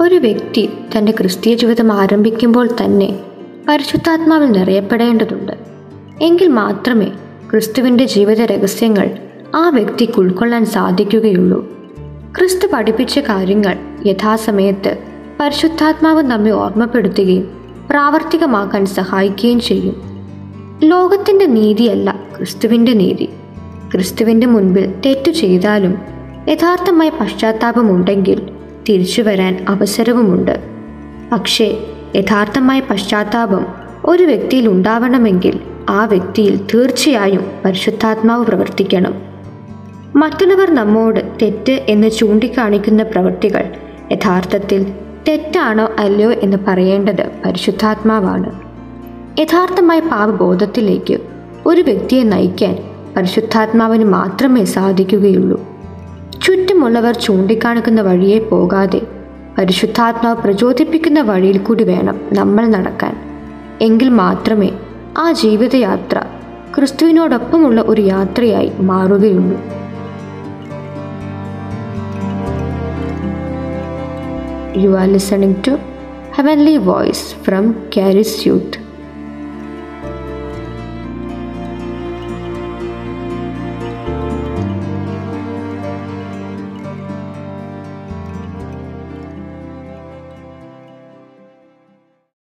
ഒരു വ്യക്തി തന്റെ ക്രിസ്തീയ ജീവിതം ആരംഭിക്കുമ്പോൾ തന്നെ പരിശുദ്ധാത്മാവിൽ നിറയപ്പെടേണ്ടതുണ്ട്. എങ്കിൽ മാത്രമേ ക്രിസ്തുവിന്റെ ജീവിത രഹസ്യങ്ങൾ ആ വ്യക്തിക്ക് ഉൾക്കൊള്ളാൻ സാധിക്കുകയുള്ളൂ. ക്രിസ്തു പഠിപ്പിച്ച കാര്യങ്ങൾ യഥാസമയത്ത് പരിശുദ്ധാത്മാവ് നമ്മെ ഓർമ്മപ്പെടുത്തുകയും പ്രാവർത്തികമാക്കാൻ സഹായിക്കുകയും ചെയ്യും. ലോകത്തിന്റെ നീതിയല്ല ക്രിസ്തുവിന്റെ നീതി. ക്രിസ്തുവിന്റെ മുൻപിൽ തെറ്റു ചെയ്താലും യഥാർത്ഥമായ പശ്ചാത്താപമുണ്ടെങ്കിൽ തിരിച്ചു വരാൻ അവസരവുമുണ്ട്. പക്ഷേ യഥാർത്ഥമായ പശ്ചാത്താപം ഒരു വ്യക്തിയിൽ ഉണ്ടാവണമെങ്കിൽ ആ വ്യക്തിയിൽ തീർച്ചയായും പരിശുദ്ധാത്മാവ് പ്രവർത്തിക്കണം. മറ്റുള്ളവർ നമ്മോട് തെറ്റ് എന്ന് ചൂണ്ടിക്കാണിക്കുന്ന പ്രവൃത്തികൾ യഥാർത്ഥത്തിൽ തെറ്റാണോ അല്ലയോ എന്ന് പറയേണ്ടത് പരിശുദ്ധാത്മാവാണ്. യഥാർത്ഥമായ പാപബോധത്തിലേക്ക് ഒരു വ്യക്തിയെ നയിക്കാൻ പരിശുദ്ധാത്മാവിന് മാത്രമേ സാധിക്കുകയുള്ളൂ. ചുറ്റുമുള്ളവർ ചൂണ്ടിക്കാണിക്കുന്ന വഴിയെ പോകാതെ പരിശുദ്ധാത്മാവ് പ്രചോദിപ്പിക്കുന്ന വഴിയിൽ കൂടി വേണം നമ്മൾ നടക്കാൻ എങ്കിൽ മാത്രമേ ആ ജീവിതയാത്ര ക്രിസ്തുവിനോടൊപ്പമുള്ള ഒരു യാത്രയായി മാറുകയുള്ളൂ you are listening to Heavenly voice from CHARIS Youth.